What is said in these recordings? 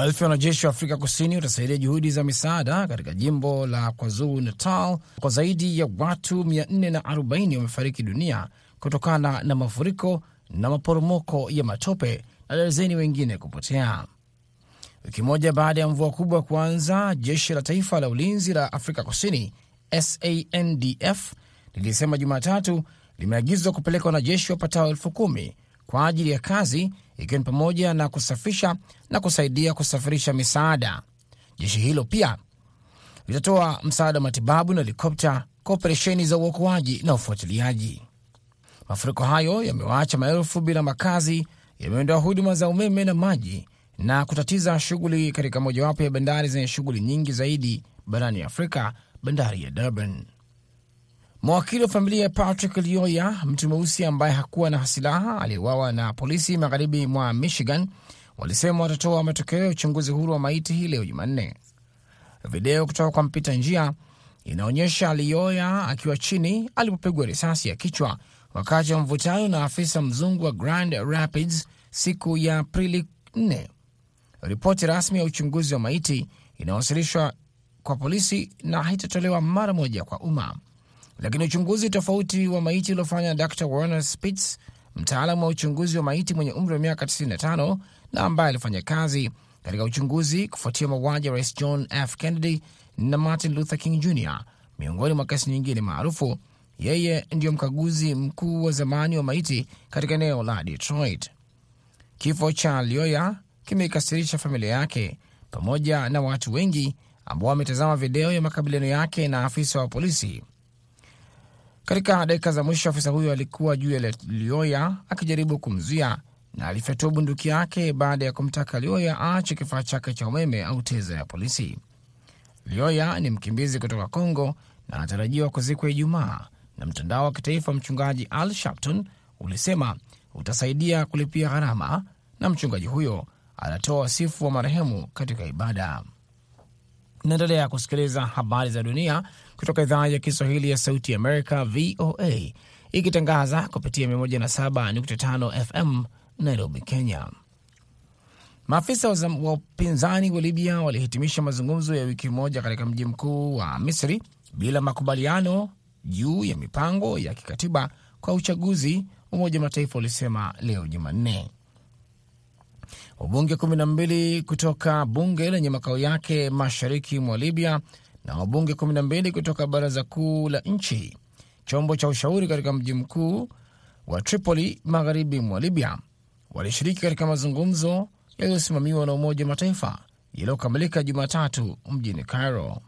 Maelfu ya wanajeshi wa Afrika Kusini watasaidia juhudi za misaada katika jimbo la KwaZulu Natal kwa zaidi ya watu 440 wamefariki dunia kutokana na mafuriko na maporomoko ya matope na darzeni wengine kupotea. Wiki moja baada ya mvua kubwa kuanza, jeshi la taifa la ulinzi la Afrika Kusini SANDF lilisema Jumatatu limeagizwa kupeleka wanajeshi wapatao elfu kumi kwa ajili ya kazi ikiwa ni pamoja na kusafisha na kusaidia kusafirisha misaada. Jeshi hilo pia litatoa msaada wa matibabu na helikopta kwa operesheni za uokoaji na ufuatiliaji. Mafuriko hayo yamewaacha maelfu bila makazi, yameondoa huduma za umeme na maji na kutatiza shughuli katika mojawapo ya bandari zenye shughuli nyingi zaidi barani Afrika, bandari ya Durban. Mawakili wa familia ya Patrick Lioya, mtu mweusi ambaye hakuwa na silaha aliyeuawa na polisi magharibi mwa Michigan, walisema watatoa matokeo ya uchunguzi huru wa maiti hii leo Jumanne. Video kutoka kwa mpita njia inaonyesha Lioya akiwa chini alipopigwa risasi ya kichwa wakati wa mvutano na afisa mzungu wa Grand Rapids siku ya Aprili 4. Ripoti rasmi ya uchunguzi wa maiti inawasilishwa kwa polisi na haitatolewa mara moja kwa umma lakini uchunguzi tofauti wa maiti uliofanywa na Dr Werner Spitz, mtaalamu wa uchunguzi wa maiti mwenye umri wa miaka 95 na ambaye alifanya kazi katika uchunguzi kufuatia mauaji ya rais John F Kennedy na Martin Luther King Jr miongoni mwa kesi nyingine maarufu. Yeye ndiyo mkaguzi mkuu wa zamani wa maiti katika eneo la Detroit. Kifo cha Lioya kimeikasirisha familia yake pamoja na watu wengi ambao wametazama video ya makabiliano yake na afisa wa polisi. Katika dakika za mwisho afisa huyo alikuwa juu ya Lioya akijaribu kumzuia na alifyatua bunduki yake baada ya kumtaka Lioya aache kifaa chake cha umeme au teza ya polisi. Lioya ni mkimbizi kutoka Congo na anatarajiwa kuzikwa Ijumaa, na mtandao wa kitaifa mchungaji Al Sharpton ulisema utasaidia kulipia gharama, na mchungaji huyo anatoa wasifu wa marehemu katika ibada. Naendelea kusikiliza habari za dunia kutoka idhaa ya Kiswahili ya Sauti Amerika, VOA, ikitangaza kupitia 107.5 FM Nairobi, Kenya. Maafisa wa upinzani wa Libya walihitimisha mazungumzo ya wiki moja katika mji mkuu wa Misri bila makubaliano juu ya mipango ya kikatiba kwa uchaguzi, Umoja wa Mataifa ulisema leo Jumanne. Wabunge kumi na mbili kutoka bunge lenye makao yake mashariki mwa Libya na wabunge kumi na mbili kutoka baraza kuu la nchi, chombo cha ushauri katika mji mkuu wa Tripoli, magharibi mwa Libya, walishiriki katika mazungumzo yaliyosimamiwa na Umoja wa Mataifa yaliyokamilika Jumatatu mjini Cairo.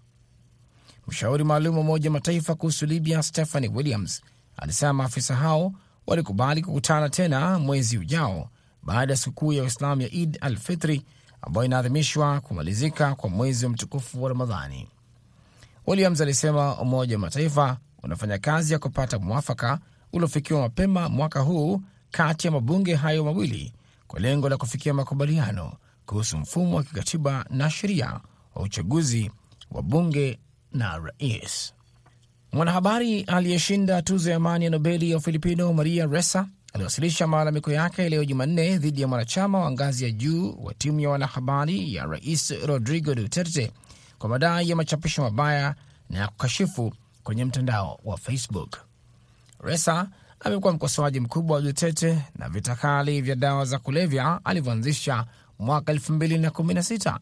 Mshauri maalum wa Umoja wa Mataifa kuhusu Libya, Stephanie Williams, alisema maafisa hao walikubali kukutana tena mwezi ujao baada ya sikukuu ya Uislamu ya Id al Fitri ambayo inaadhimishwa kumalizika kwa mwezi wa mtukufu wa Ramadhani. Williams alisema Umoja wa Mataifa unafanya kazi ya kupata mwafaka uliofikiwa mapema mwaka huu kati ya mabunge hayo mawili kwa lengo la kufikia makubaliano kuhusu mfumo wa kikatiba na sheria wa uchaguzi wa bunge na rais. Mwanahabari aliyeshinda tuzo ya amani ya Nobeli ya Ufilipino Maria Ressa aliwasilisha malalamiko yake leo Jumanne dhidi ya mwanachama wa ngazi ya juu wa timu ya wanahabari ya rais Rodrigo Duterte kwa madai ya machapisho mabaya na ya kukashifu kwenye mtandao wa Facebook. Ressa amekuwa mkosoaji mkubwa wa Duterte na vita kali vya dawa za kulevya alivyoanzisha mwaka 2016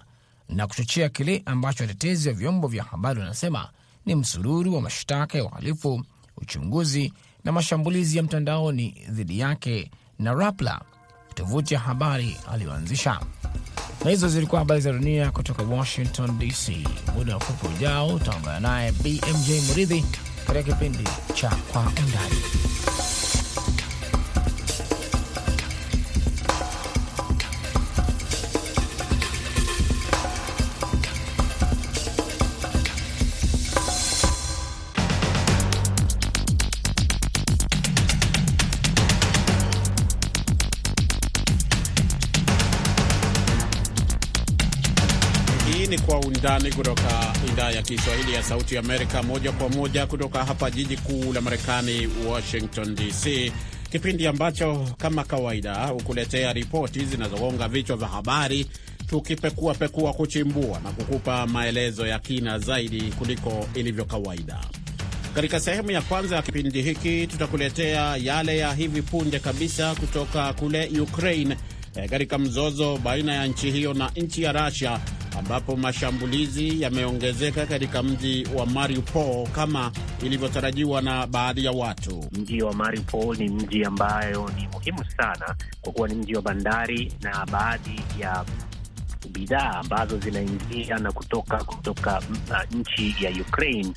na kuchochea kile ambacho watetezi wa vyombo vya habari wanasema ni msururu wa mashtaka ya uhalifu, uchunguzi na mashambulizi ya mtandaoni dhidi yake na Rappler, tovuti ya habari aliyoanzisha. Na hizo zilikuwa habari za dunia kutoka Washington DC. Muda mfupi ujao utaungana naye BMJ Muridhi katika kipindi cha Kwa Undani. Ni Kwa Undani kutoka idhaa ya Kiswahili ya Sauti Amerika, moja kwa moja kutoka hapa jiji kuu la Marekani, Washington DC, kipindi ambacho kama kawaida hukuletea ripoti zinazogonga vichwa vya habari tukipekua pekua, kuchimbua na kukupa maelezo ya kina zaidi kuliko ilivyo kawaida. Katika sehemu ya kwanza ya kipindi hiki tutakuletea yale ya hivi punde kabisa kutoka kule Ukraine katika mzozo baina ya nchi hiyo na nchi ya Russia ambapo mashambulizi yameongezeka katika mji wa Mariupol kama ilivyotarajiwa na baadhi ya watu. Mji wa Mariupol ni mji ambayo ni muhimu sana kwa kuwa ni mji wa bandari na baadhi ya bidhaa ambazo zinaingia na kutoka kutoka uh, nchi ya Ukraine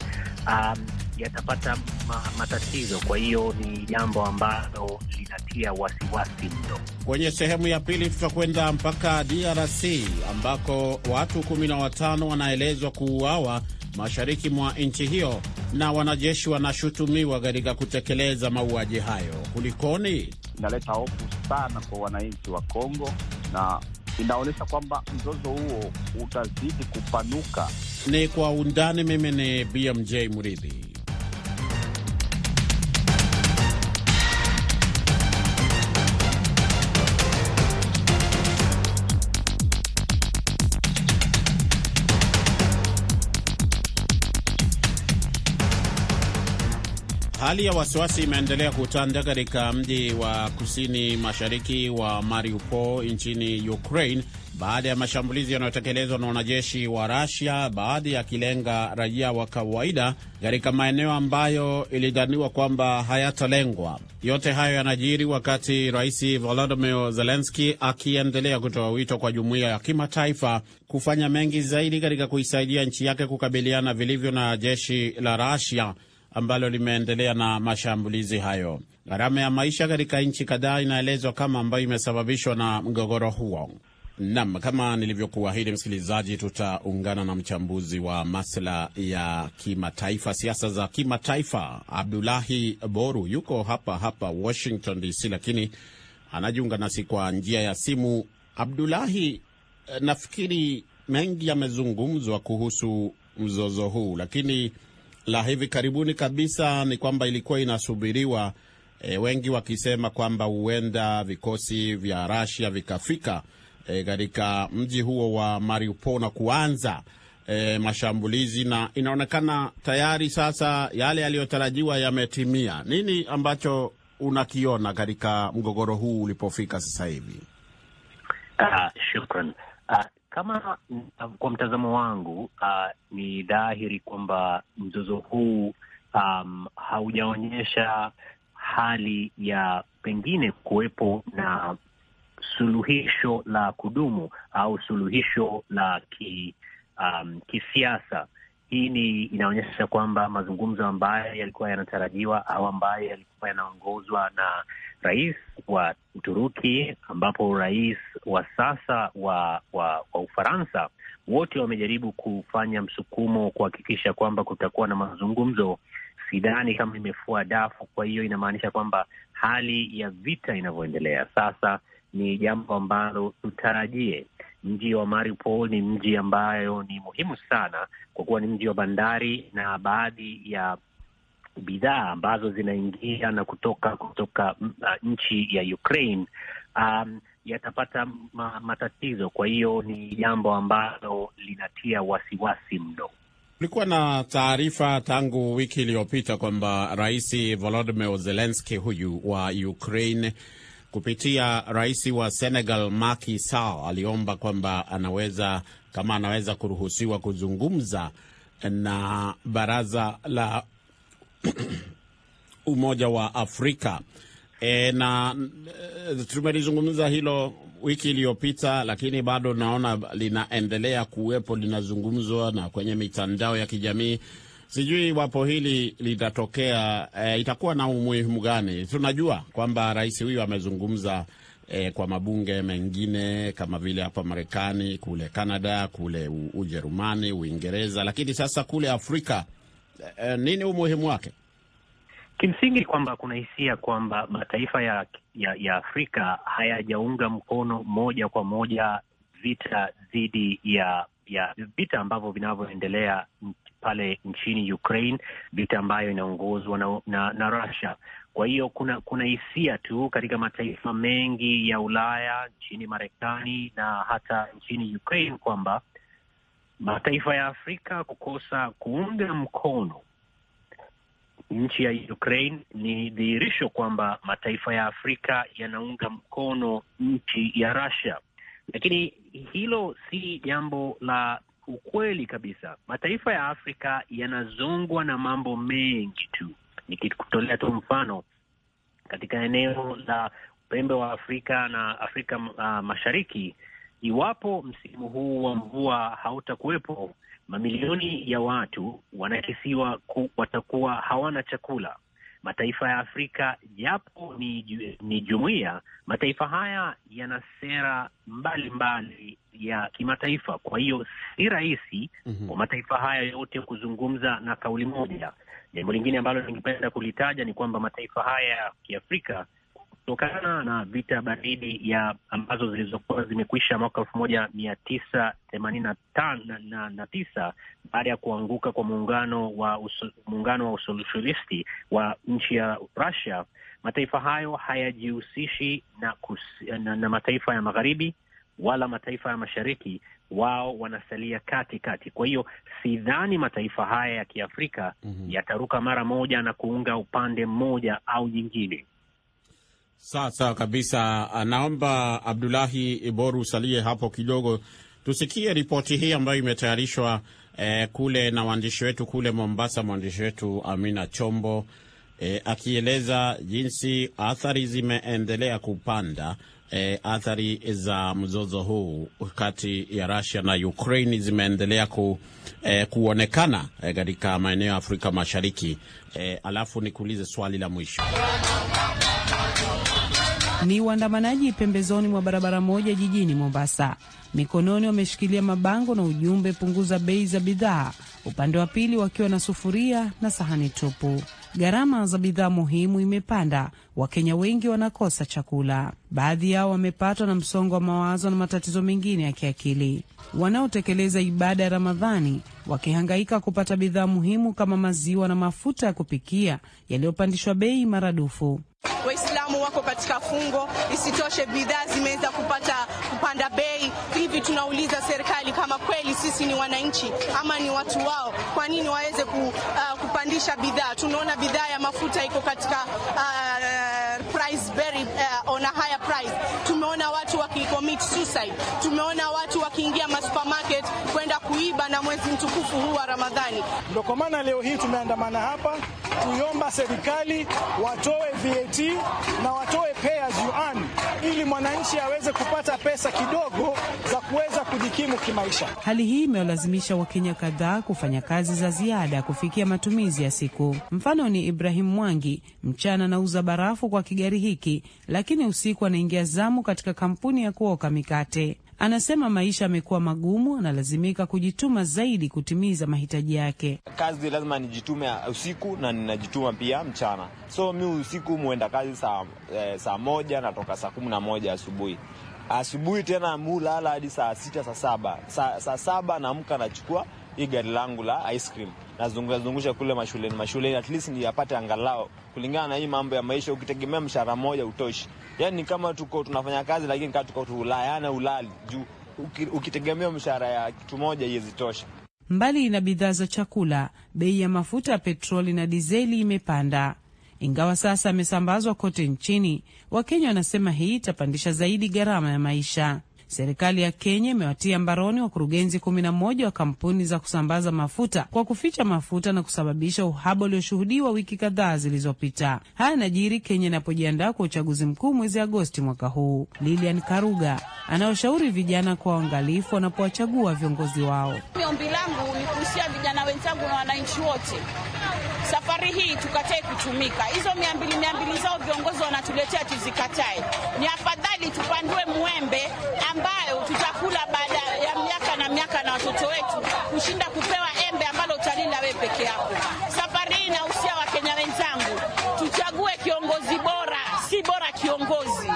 um, yatapata ma matatizo. Kwa hiyo ni jambo ambalo linatia wasiwasi mno. Kwenye sehemu ya pili tutakwenda mpaka DRC ambako watu kumi na watano wanaelezwa kuuawa mashariki mwa nchi hiyo na wanajeshi wanashutumiwa katika kutekeleza mauaji hayo. Kulikoni? Inaleta hofu sana kwa wananchi wa Kongo na inaonyesha kwamba mzozo huo utazidi kupanuka. Ni kwa undani. Mimi ni BMJ Muridhi. Hali ya wasiwasi imeendelea kutanda katika mji wa kusini mashariki wa Mariupol nchini Ukraine baada ya mashambulizi yanayotekelezwa na wanajeshi wa Russia, baadhi yakilenga raia wa kawaida katika maeneo ambayo ilidhaniwa kwamba hayatalengwa. Yote hayo yanajiri wakati Rais Volodymyr Zelensky akiendelea kutoa wito kwa jumuiya ya kimataifa kufanya mengi zaidi katika kuisaidia nchi yake kukabiliana vilivyo na jeshi la Russia ambalo limeendelea na mashambulizi hayo. Gharama ya maisha katika nchi kadhaa inaelezwa kama ambayo imesababishwa na mgogoro huo. Nam, kama nilivyokuahidi, msikilizaji, tutaungana na mchambuzi wa masuala ya kimataifa, siasa za kimataifa, Abdulahi Boru. Yuko hapa hapa Washington DC, lakini anajiunga nasi kwa njia ya simu. Abdulahi, nafikiri mengi yamezungumzwa kuhusu mzozo huu, lakini la hivi karibuni kabisa ni kwamba ilikuwa inasubiriwa e, wengi wakisema kwamba huenda vikosi vya Russia vikafika katika e, mji huo wa Mariupol na kuanza e, mashambulizi, na inaonekana tayari sasa yale yaliyotarajiwa yametimia. Nini ambacho unakiona katika mgogoro huu ulipofika sasa hivi? Uh, shukran. Uh, kama kwa mtazamo wangu uh, ni dhahiri kwamba mzozo huu um, haujaonyesha hali ya pengine kuwepo na suluhisho la kudumu au suluhisho la ki, um, kisiasa. Hii ni inaonyesha kwamba mazungumzo ambayo yalikuwa yanatarajiwa au ambayo yalikuwa yanaongozwa na rais wa Uturuki, ambapo rais wa sasa wa, wa, wa Ufaransa, wote wamejaribu kufanya msukumo kuhakikisha kwamba kutakuwa na mazungumzo. Sidhani kama imefua dafu. Kwa hiyo inamaanisha kwamba hali ya vita inavyoendelea sasa ni jambo ambalo tutarajie. Mji wa Mariupol ni mji ambayo ni muhimu sana kwa kuwa ni mji wa bandari na baadhi ya bidhaa ambazo zinaingia na kutoka kutoka uh, nchi ya Ukraine um, yatapata ma, matatizo. Kwa hiyo ni jambo ambalo linatia wasiwasi mno. Kulikuwa na taarifa tangu wiki iliyopita kwamba Rais Volodymyr Zelensky huyu wa Ukraine kupitia rais wa Senegal Macky Sall aliomba kwamba anaweza kama anaweza kuruhusiwa kuzungumza na baraza la Umoja wa Afrika e, na e, tumelizungumza hilo wiki iliyopita, lakini bado naona linaendelea kuwepo, linazungumzwa na kwenye mitandao ya kijamii. Sijui iwapo hili litatokea, e, itakuwa na umuhimu gani? Tunajua kwamba rais huyu amezungumza e, kwa mabunge mengine kama vile hapa Marekani, kule Canada, kule Ujerumani, Uingereza, lakini sasa kule Afrika e, nini umuhimu wake? Kimsingi kwamba kuna hisia kwamba mataifa ya, ya, ya Afrika hayajaunga mkono moja kwa moja vita dhidi ya ya vita ambavyo vinavyoendelea pale nchini Ukraine, vita ambayo inaongozwa na, na, na Russia. Kwa hiyo kuna kuna hisia tu katika mataifa mengi ya Ulaya, nchini Marekani na hata nchini Ukraine kwamba mataifa ya Afrika kukosa kuunga mkono nchi ya Ukraine ni dhihirisho kwamba mataifa ya Afrika yanaunga mkono nchi ya Russia, lakini hilo si jambo la ukweli kabisa. Mataifa ya Afrika yanazongwa na mambo mengi tu. Nikikutolea tu mfano katika eneo la upembe wa Afrika na Afrika uh, Mashariki, iwapo msimu huu wa mvua hautakuwepo, mamilioni ya watu wanakisiwa ku, watakuwa hawana chakula. Mataifa ya Afrika japo ni, ni jumuiya, mataifa haya yana sera mbalimbali ya kimataifa. Kwa hiyo si rahisi mm -hmm. kwa mataifa haya yote kuzungumza na kauli moja. Jambo lingine ambalo ningependa kulitaja ni kwamba mataifa haya ya Kiafrika kutokana na vita baridi ya ambazo zilizokuwa zimekwisha mwaka elfu moja mia tisa themanini na tisa baada ya kuanguka kwa muungano wa uso, muungano wa usoshalisti wa nchi ya Russia, mataifa hayo hayajihusishi na, na, na mataifa ya magharibi wala mataifa ya mashariki. Wao wanasalia kati kati. Kwa hiyo sidhani mataifa haya ya Kiafrika mm -hmm. yataruka mara moja na kuunga upande mmoja au nyingine. Sawa sawa kabisa. Naomba Abdulahi Iboru usalie hapo kidogo, tusikie ripoti hii ambayo imetayarishwa eh, kule na waandishi wetu kule Mombasa, mwandishi wetu Amina Chombo eh, akieleza jinsi athari zimeendelea kupanda. Eh, athari za mzozo huu kati ya Russia na Ukraine zimeendelea ku, eh, kuonekana katika eh, maeneo ya Afrika Mashariki. Eh, alafu nikuulize swali la mwisho. Ni waandamanaji pembezoni mwa barabara moja jijini Mombasa. Mikononi wameshikilia mabango na ujumbe punguza bei za bidhaa, upande wa pili wakiwa na sufuria na sahani tupu. Gharama za bidhaa muhimu imepanda, Wakenya wengi wanakosa chakula. Baadhi yao wamepatwa na msongo wa mawazo na matatizo mengine ya kiakili. Wanaotekeleza ibada ya Ramadhani wakihangaika kupata bidhaa muhimu kama maziwa na mafuta ya kupikia yaliyopandishwa bei maradufu. Waislamu wako katika fungo, isitoshe bidhaa zimeweza kupata kupanda bei. Hivi tunauliza serikali kama kweli sisi ni wananchi ama ni watu wao, kwa nini waweze ku, uh, kupandisha bidhaa? Tunaona bidhaa ya mafuta iko katika uh, price very, uh, on a higher price. Tumeona watu wakicommit suicide, tumeona watu wakiingia masupermarket kwenda kuiba na mwezi mtukufu huu wa Ramadhani. Ndio kwa maana leo hii tumeandamana hapa kuiomba serikali watoe VAT na watoe pay as you earn ili mwananchi aweze kupata pesa kidogo za kuweza kujikimu kimaisha. Hali hii imewalazimisha Wakenya kadhaa kufanya kazi za ziada kufikia matumizi ya siku. Mfano ni Ibrahim Mwangi, mchana anauza barafu kwa kigari hiki, lakini usiku anaingia zamu katika kampuni ya kuoka mikate. Anasema maisha yamekuwa magumu, analazimika kujituma zaidi kutimiza mahitaji yake. Kazi lazima nijitume usiku na ninajituma pia mchana, so mi usiku muenda kazi saa, eh, saa moja natoka saa kumi na moja asubuhi asubuhi tena mulala hadi saa sita saa saba saa, saa saba naamka nachukua hii gari langu la ice cream nazungushazungusha kule mashuleni mashuleni, at least niyapate angalau kulingana na hii mambo ya maisha. Ukitegemea mshahara moja utoshi, yani kama tuko tunafanya kazi lakini kama tuko tuulayana ulali juu, ukitegemea mshahara ya kitu moja iwezi tosha. Mbali na bidhaa za chakula, bei ya mafuta ya petroli na dizeli imepanda. Ingawa sasa amesambazwa kote nchini, Wakenya wanasema hii itapandisha zaidi gharama ya maisha. Serikali ya Kenya imewatia mbaroni wakurugenzi kumi na moja wa kampuni za kusambaza mafuta kwa kuficha mafuta na kusababisha uhaba ulioshuhudiwa wiki kadhaa zilizopita. Haya yanajiri Kenya inapojiandaa kwa uchaguzi mkuu mwezi Agosti mwaka huu. Lilian Karuga anaoshauri vijana kwa uangalifu wanapowachagua viongozi wao. Ombi langu ni kuhusia vijana wenzangu na wananchi wote Safari hii tukatae kutumika. Hizo mia mbili mia mbili zao viongozi wanatuletea tuzikatae. Ni afadhali tupandue mwembe ambayo tutakula baada ya miaka na miaka na watoto wetu, kushinda kupewa embe ambalo utalila wewe peke yako. Safari hii nahusia Wakenya wenzangu, tuchague kiongozi bora, si bora kiongozi.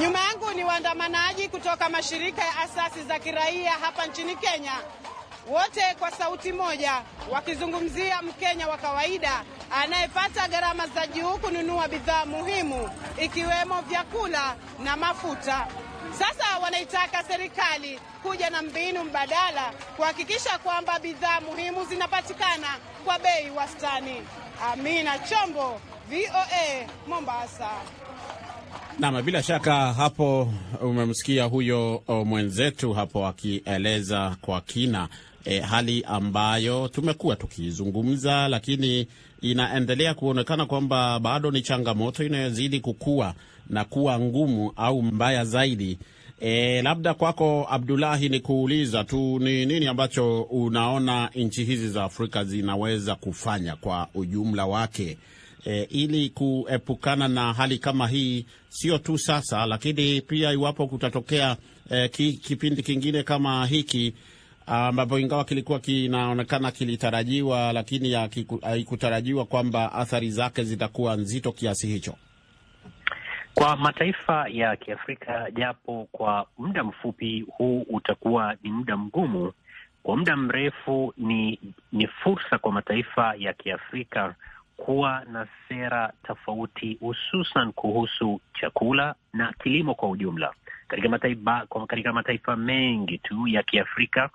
Nyuma yangu ni waandamanaji kutoka mashirika ya asasi za kiraia hapa nchini Kenya. Wote kwa sauti moja wakizungumzia Mkenya wa kawaida anayepata gharama za juu kununua bidhaa muhimu ikiwemo vyakula na mafuta. Sasa wanaitaka serikali kuja na mbinu mbadala kuhakikisha kwamba bidhaa muhimu zinapatikana kwa bei wastani. Amina Chombo, VOA, Mombasa. Nam, bila shaka hapo umemsikia huyo mwenzetu hapo akieleza kwa kina e, hali ambayo tumekuwa tukizungumza, lakini inaendelea kuonekana kwamba bado ni changamoto inayozidi kukua na kuwa ngumu au mbaya zaidi. E, labda kwako Abdulahi, ni kuuliza tu ni nini ambacho unaona nchi hizi za Afrika zinaweza kufanya kwa ujumla wake e, ili kuepukana na hali kama hii, sio tu sasa, lakini pia iwapo kutatokea e, ki, kipindi kingine kama hiki ambapo ingawa kilikuwa kinaonekana kilitarajiwa, lakini haikutarajiwa kwamba athari zake zitakuwa nzito kiasi hicho kwa mataifa ya Kiafrika. Japo kwa muda mfupi huu utakuwa ni muda mgumu, kwa muda mrefu ni ni fursa kwa mataifa ya Kiafrika kuwa na sera tofauti, hususan kuhusu chakula na kilimo kwa ujumla. Katika mataifa, katika mataifa mengi tu ya Kiafrika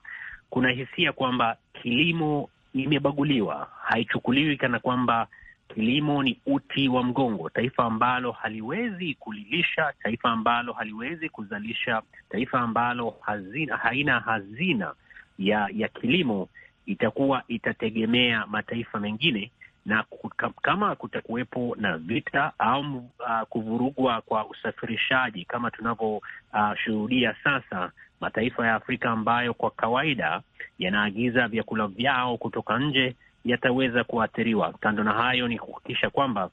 kuna hisia kwamba kilimo imebaguliwa, haichukuliwi kana kwamba kilimo ni uti wa mgongo. Taifa ambalo haliwezi kulilisha, taifa ambalo haliwezi kuzalisha, taifa ambalo hazina, haina hazina ya ya kilimo itakuwa itategemea mataifa mengine, na kama kutakuwepo na vita au uh, kuvurugwa kwa usafirishaji kama tunavyoshuhudia uh, sasa, mataifa ya Afrika ambayo kwa kawaida yanaagiza vyakula vyao kutoka nje yataweza kuathiriwa. Kando na hayo, ni kuhakikisha kwamba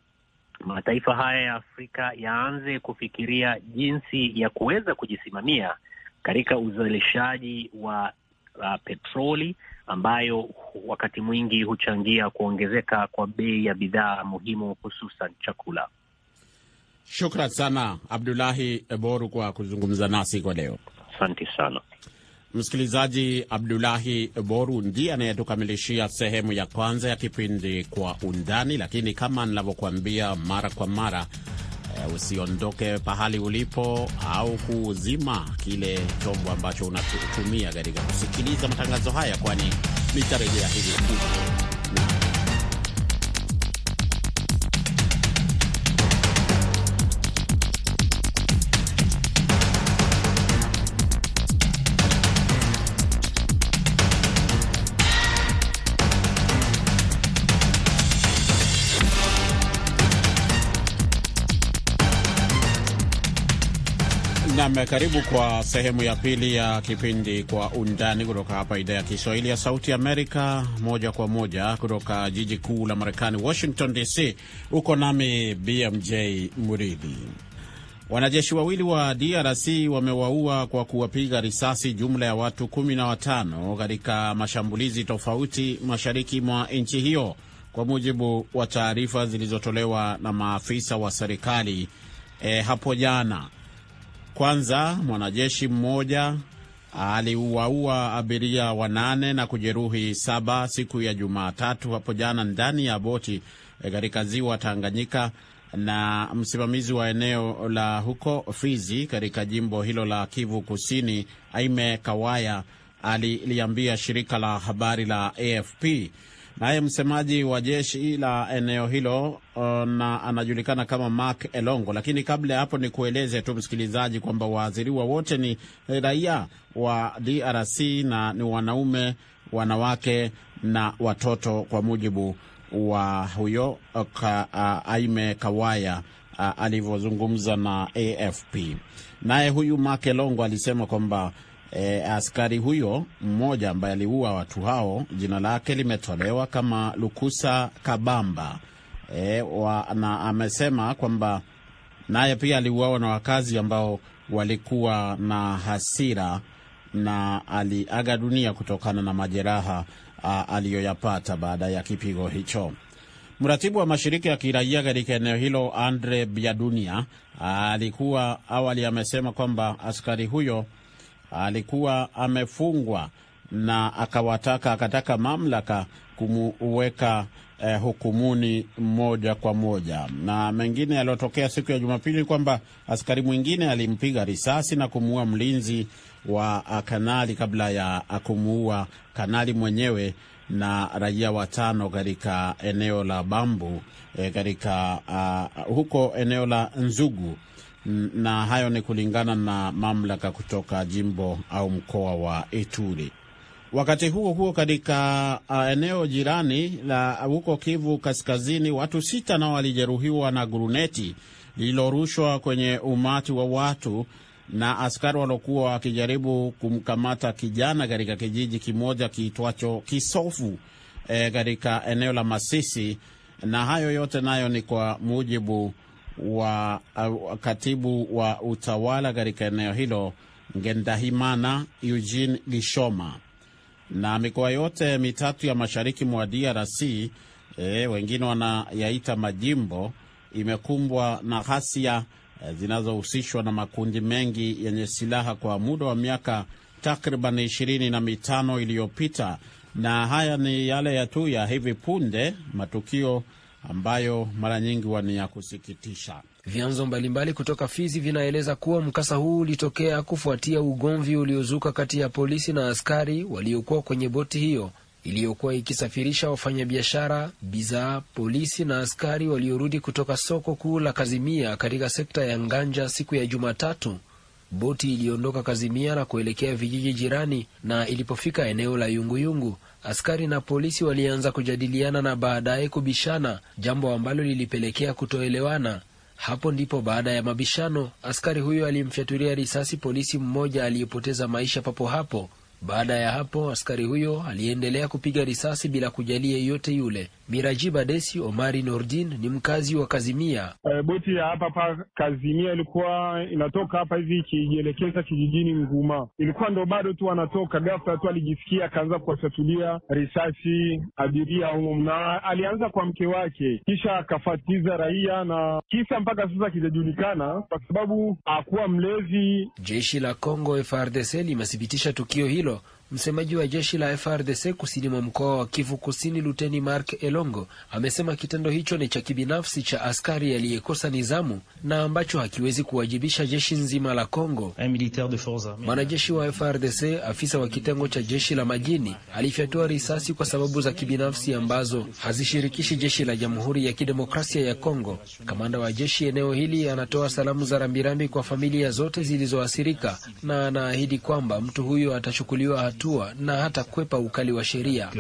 mataifa haya ya Afrika yaanze kufikiria jinsi ya kuweza kujisimamia katika uzalishaji wa uh, petroli ambayo wakati mwingi huchangia kuongezeka kwa bei ya bidhaa muhimu hususan chakula. Shukran sana Abdulahi Boru kwa kuzungumza nasi kwa leo. Asante sana msikilizaji. Abdulahi Boru ndiye anayetukamilishia sehemu ya kwanza ya kipindi Kwa Undani, lakini kama ninavyokuambia mara kwa mara Uh, usiondoke pahali ulipo au kuzima kile chombo ambacho unatumia katika kusikiliza matangazo haya, kwani nitarejea hivi Nam, karibu kwa sehemu ya pili ya kipindi Kwa Undani kutoka hapa idhaa ya Kiswahili ya Sauti Amerika, moja kwa moja kutoka jiji kuu la Marekani, Washington DC. Uko nami BMJ Muridhi. Wanajeshi wawili wa DRC wamewaua kwa kuwapiga risasi jumla ya watu kumi na watano katika mashambulizi tofauti mashariki mwa nchi hiyo, kwa mujibu wa taarifa zilizotolewa na maafisa wa serikali eh, hapo jana. Kwanza, mwanajeshi mmoja aliuaua abiria wanane na kujeruhi saba siku ya Jumatatu hapo jana ndani ya boti katika ziwa Tanganyika, na msimamizi wa eneo la huko Fizi katika jimbo hilo la Kivu Kusini, Aime Kawaya, aliliambia shirika la habari la AFP. Naye msemaji wa jeshi la eneo hilo na anajulikana kama Mark Elongo. Lakini kabla ya hapo, ni kueleze tu msikilizaji kwamba waathiriwa wote ni raia wa DRC na ni wanaume, wanawake na watoto, kwa mujibu wa huyo ka, uh, Aime Kawaya uh, alivyozungumza na AFP. Naye huyu Mark Elongo alisema kwamba E, askari huyo mmoja ambaye aliua watu hao jina lake limetolewa kama Lukusa Kabamba e, wa, na amesema kwamba naye pia aliuawa na wakazi ambao walikuwa na hasira na aliaga dunia kutokana na majeraha aliyoyapata baada ya kipigo hicho. Mratibu wa mashirika ya kiraia katika eneo hilo Andre Biadunia alikuwa awali amesema kwamba askari huyo alikuwa amefungwa na akawataka akataka mamlaka kumuweka eh, hukumuni moja kwa moja. Na mengine yaliyotokea siku ya Jumapili kwamba askari mwingine alimpiga risasi na kumuua mlinzi wa uh, kanali kabla ya uh, kumuua kanali mwenyewe na raia watano katika eneo la Bambu eh, katika uh, huko eneo la Nzugu na hayo ni kulingana na mamlaka kutoka jimbo au mkoa wa Ituri. Wakati huo huo, katika uh, eneo jirani la huko Kivu Kaskazini, watu sita nao walijeruhiwa na guruneti lililorushwa kwenye umati wa watu na askari waliokuwa wakijaribu kumkamata kijana katika kijiji kimoja kiitwacho Kisofu katika e, eneo la Masisi. Na hayo yote nayo ni kwa mujibu wa uh, katibu wa utawala katika eneo hilo Ngendahimana Eugene Gishoma. Na mikoa yote mitatu ya mashariki mwa DRC e, wengine wanayaita majimbo, imekumbwa na ghasia e, zinazohusishwa na makundi mengi yenye silaha kwa muda wa miaka takriban ishirini na mitano iliyopita, na haya ni yale ya tu ya hivi punde, matukio ambayo mara nyingi huwa ni ya kusikitisha. Vyanzo mbalimbali kutoka Fizi vinaeleza kuwa mkasa huu ulitokea kufuatia ugomvi uliozuka kati ya polisi na askari waliokuwa kwenye boti hiyo iliyokuwa ikisafirisha wafanyabiashara, bidhaa. Polisi na askari waliorudi kutoka soko kuu la Kazimia katika sekta ya Nganja siku ya Jumatatu. Boti iliondoka Kazimia na kuelekea vijiji jirani, na ilipofika eneo la Yunguyungu askari na polisi walianza kujadiliana na baadaye kubishana, jambo ambalo lilipelekea kutoelewana. Hapo ndipo baada ya mabishano askari huyo alimfyatulia risasi polisi mmoja aliyepoteza maisha papo hapo. Baada ya hapo askari huyo aliendelea kupiga risasi bila kujali yeyote yule. Mirajiba Badesi Omari Nordin ni mkazi wa Kazimia. E, boti ya hapa pa Kazimia ilikuwa inatoka hapa hivi ikijielekeza kijijini Nguma, ilikuwa ndo bado tu anatoka, ghafla tu alijisikia akaanza kuwafyatulia risasi abiria humo, na alianza kwa mke wake, kisha akafatiza raia, na kisa mpaka sasa kijajulikana kwa sababu hakuwa mlezi. Jeshi la Congo FARDC limethibitisha tukio hilo. Msemaji wa jeshi la FRDC kusini mwa mkoa wa Kivu Kusini, Luteni Mark Elongo amesema kitendo hicho ni cha kibinafsi cha askari aliyekosa nizamu na ambacho hakiwezi kuwajibisha jeshi nzima la Kongo. Mwanajeshi wa FRDC, afisa wa kitengo cha jeshi la majini, alifyatua risasi kwa sababu za kibinafsi ambazo hazishirikishi jeshi la Jamhuri ya Kidemokrasia ya Kongo. Kamanda wa jeshi eneo hili anatoa salamu za rambirambi kwa familia zote zilizoathirika na anaahidi kwamba mtu huyo atachukuliwa hatua na hata kwepa ukali wa sheria.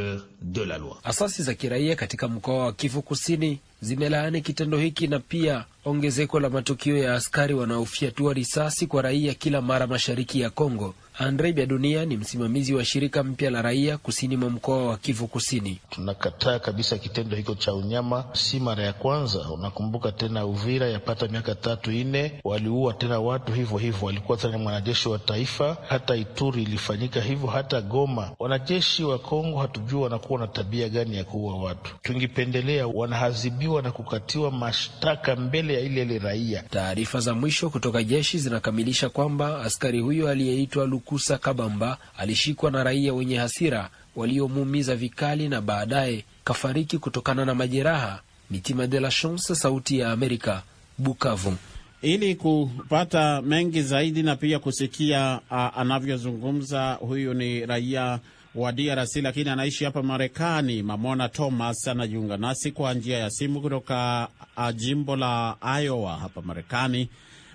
Asasi za kiraia katika mkoa wa Kivu Kusini zimelaani kitendo hiki na pia ongezeko la matukio ya askari wanaofyatua risasi kwa raia kila mara mashariki ya Kongo. Andre Bya Dunia ni msimamizi wa shirika mpya la raia kusini mwa mkoa wa Kivu Kusini. Tunakataa kabisa kitendo hiko cha unyama, si mara ya kwanza. Unakumbuka tena Uvira yapata miaka tatu ine, waliua tena watu hivyo hivyo, walikuwa tena mwanajeshi wa taifa. Hata Ituri ilifanyika hivyo, hata Goma. Wanajeshi wa Kongo hatujua wanakuwa na tabia gani ya kuua watu. Tungipendelea wanahazibiwa na kukatiwa mashtaka mbele ya ile ile raia. Taarifa za mwisho kutoka jeshi zinakamilisha kwamba askari huyo aliyeitwa Lukusa Kabamba alishikwa na raia wenye hasira waliomuumiza vikali na baadaye kafariki kutokana na majeraha. Mitima de la Chance, Sauti ya Amerika, Bukavu. Ili kupata mengi zaidi na pia kusikia uh, anavyozungumza huyu ni raia wa DRC lakini anaishi hapa Marekani. Mamona Thomas anajiunga nasi kwa njia ya simu kutoka jimbo la Iowa hapa Marekani.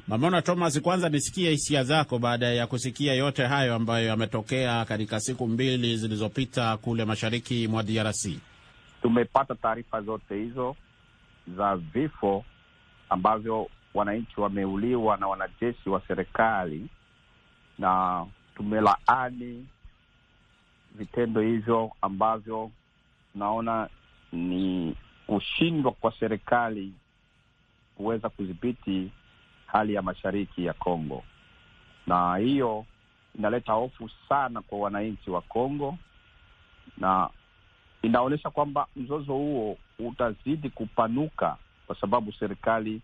Mamona Thomas, kwanza nisikie hisia zako baada ya kusikia yote hayo ambayo yametokea katika siku mbili zilizopita kule mashariki mwa DRC. Tumepata taarifa zote hizo za vifo ambavyo wananchi wameuliwa na wanajeshi wa serikali, na tumelaani vitendo hivyo ambavyo tunaona ni kushindwa kwa serikali kuweza kudhibiti hali ya mashariki ya Kongo, na hiyo inaleta hofu sana kwa wananchi wa Kongo, na inaonyesha kwamba mzozo huo utazidi kupanuka kwa sababu serikali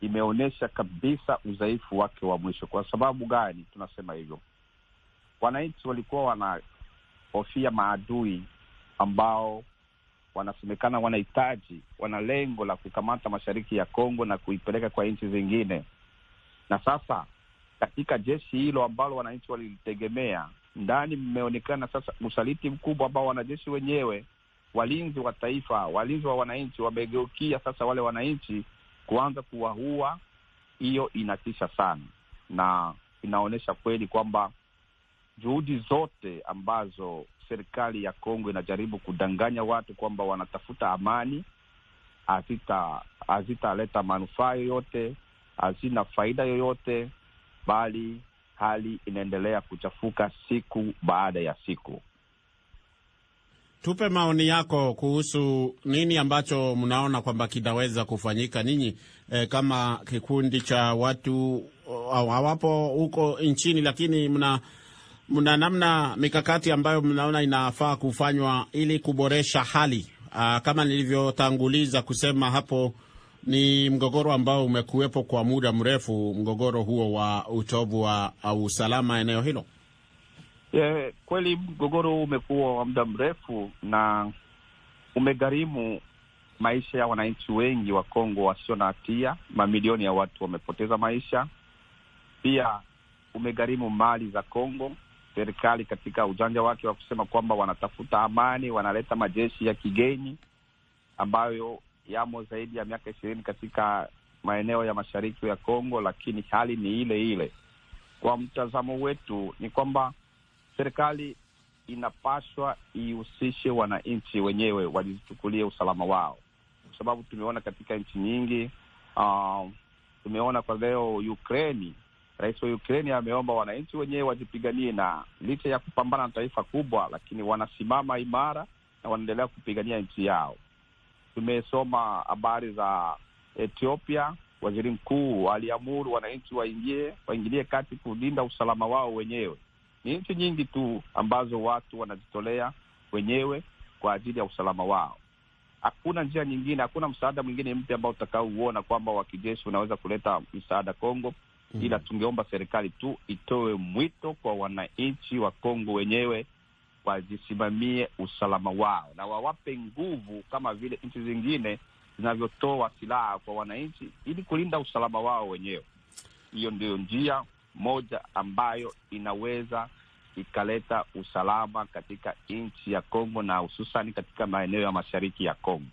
imeonyesha kabisa udhaifu wake wa mwisho. Kwa sababu gani tunasema hivyo? Wananchi walikuwa wana wanahofia maadui ambao wanasemekana wanahitaji, wana lengo la kukamata mashariki ya Kongo na kuipeleka kwa nchi zingine. Na sasa katika jeshi hilo ambalo wananchi walilitegemea, ndani mmeonekana sasa usaliti mkubwa ambao wanajeshi wenyewe, walinzi wa taifa, walinzi wa wananchi, wamegeukia sasa wale wananchi kuanza kuwaua. Hiyo inatisha sana na inaonyesha kweli kwamba juhudi zote ambazo serikali ya Kongo inajaribu kudanganya watu kwamba wanatafuta amani hazitaleta manufaa yoyote, hazina faida yoyote, bali hali inaendelea kuchafuka siku baada ya siku. Tupe maoni yako kuhusu nini ambacho mnaona kwamba kinaweza kufanyika ninyi, eh, kama kikundi cha watu hawapo huko nchini, lakini mna mna namna mikakati ambayo mnaona inafaa kufanywa ili kuboresha hali. Aa, kama nilivyotanguliza kusema hapo, ni mgogoro ambao umekuwepo kwa muda mrefu, mgogoro huo wa utovu wa usalama eneo hilo. Yeah, kweli mgogoro huu umekuwa wa muda mrefu na umegharimu maisha ya wananchi wengi wa Kongo wasio na hatia. Mamilioni ya watu wamepoteza maisha. Pia umegharimu mali za Kongo. Serikali katika ujanja wake wa kusema kwamba wanatafuta amani, wanaleta majeshi ya kigeni ambayo yamo zaidi ya miaka ishirini katika maeneo ya mashariki ya Kongo, lakini hali ni ile ile. Kwa mtazamo wetu ni kwamba serikali inapaswa ihusishe wananchi wenyewe, wajichukulie usalama wao, kwa sababu tumeona katika nchi nyingi uh, tumeona kwa leo Ukraini, rais wa Ukraini ameomba wananchi wenyewe wajipiganie, na licha ya kupambana na taifa kubwa, lakini wanasimama imara na wanaendelea kupigania nchi yao. Tumesoma habari za Ethiopia, waziri mkuu aliamuru wananchi waingie waingilie kati kulinda usalama wao wenyewe. Ni nchi nyingi tu ambazo watu wanajitolea wenyewe kwa ajili ya usalama wao. Hakuna njia nyingine, hakuna msaada mwingine mpya ambao utakaouona kwamba wa kijeshi unaweza kuleta msaada Kongo. Mm. Ila tungeomba serikali tu itoe mwito kwa wananchi wa Kongo wenyewe wajisimamie usalama wao na wawape nguvu kama vile nchi zingine zinavyotoa silaha kwa wananchi ili kulinda usalama wao wenyewe. Hiyo ndiyo njia moja ambayo inaweza ikaleta usalama katika nchi ya Kongo na hususani katika maeneo ya mashariki ya Kongo.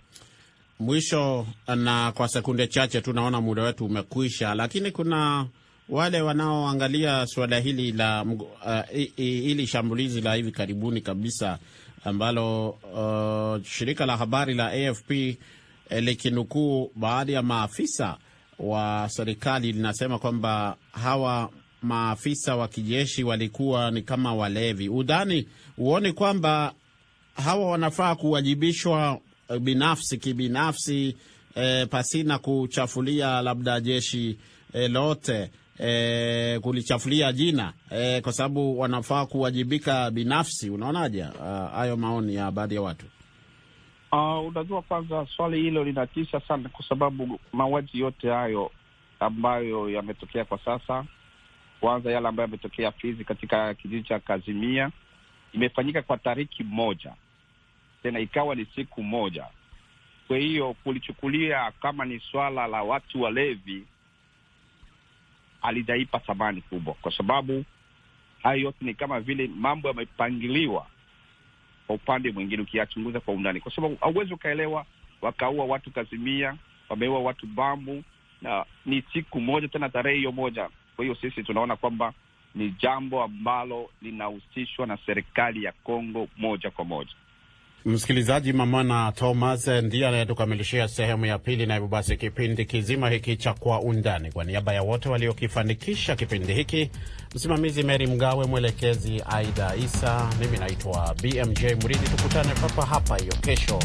Mwisho, na kwa sekunde chache tu, naona muda wetu umekwisha, lakini kuna wale wanaoangalia suala hili la uh, hili shambulizi la hivi karibuni kabisa ambalo uh, shirika la habari la AFP eh, likinukuu baadhi ya maafisa wa serikali linasema kwamba hawa maafisa wa kijeshi walikuwa ni kama walevi. Udhani huoni kwamba hawa wanafaa kuwajibishwa binafsi kibinafsi, eh, pasina kuchafulia labda jeshi eh, lote eh, kulichafulia jina eh, kwa sababu wanafaa kuwajibika binafsi. Unaonaje hayo uh, maoni ya baadhi ya watu? Uh, unajua, kwanza swali hilo linatisha sana, kwa sababu mauaji yote hayo ambayo yametokea kwa sasa, kwanza yale ambayo yametokea Fizi katika kijiji cha Kazimia imefanyika kwa tariki moja, tena ikawa ni siku moja. Kwa hiyo kulichukulia kama ni swala la watu walevi alijaipa thamani kubwa, kwa sababu hayo yote ni kama vile mambo yamepangiliwa kwa upande mwingine, ukiyachunguza kwa undani, kwa sababu hauwezi ukaelewa wakaua watu Kazimia, wameua watu Bambu na ni siku moja, tena tarehe hiyo moja. Kwa hiyo sisi tunaona kwamba ni jambo ambalo linahusishwa na serikali ya Kongo moja kwa moja. Msikilizaji, Mamana Thomas ndiye anayetukamilishia sehemu ya pili, na hivyo basi kipindi kizima hiki cha Kwa Undani, kwa niaba ya wote waliokifanikisha kipindi hiki, msimamizi Meri Mgawe, mwelekezi Aida Isa, mimi naitwa BMJ Mridhi. Tukutane papa hapa hiyo kesho,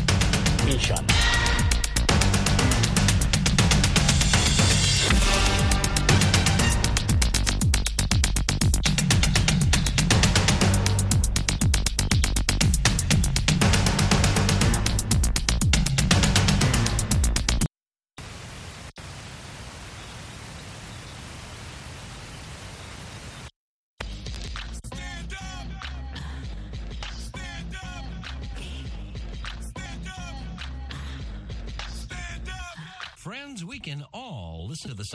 inshallah.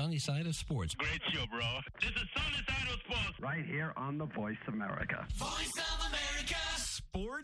Sunny side of sports. Great show, bro. This is Sunny Side of Sports. Right here on the Voice America. Voice of America Sport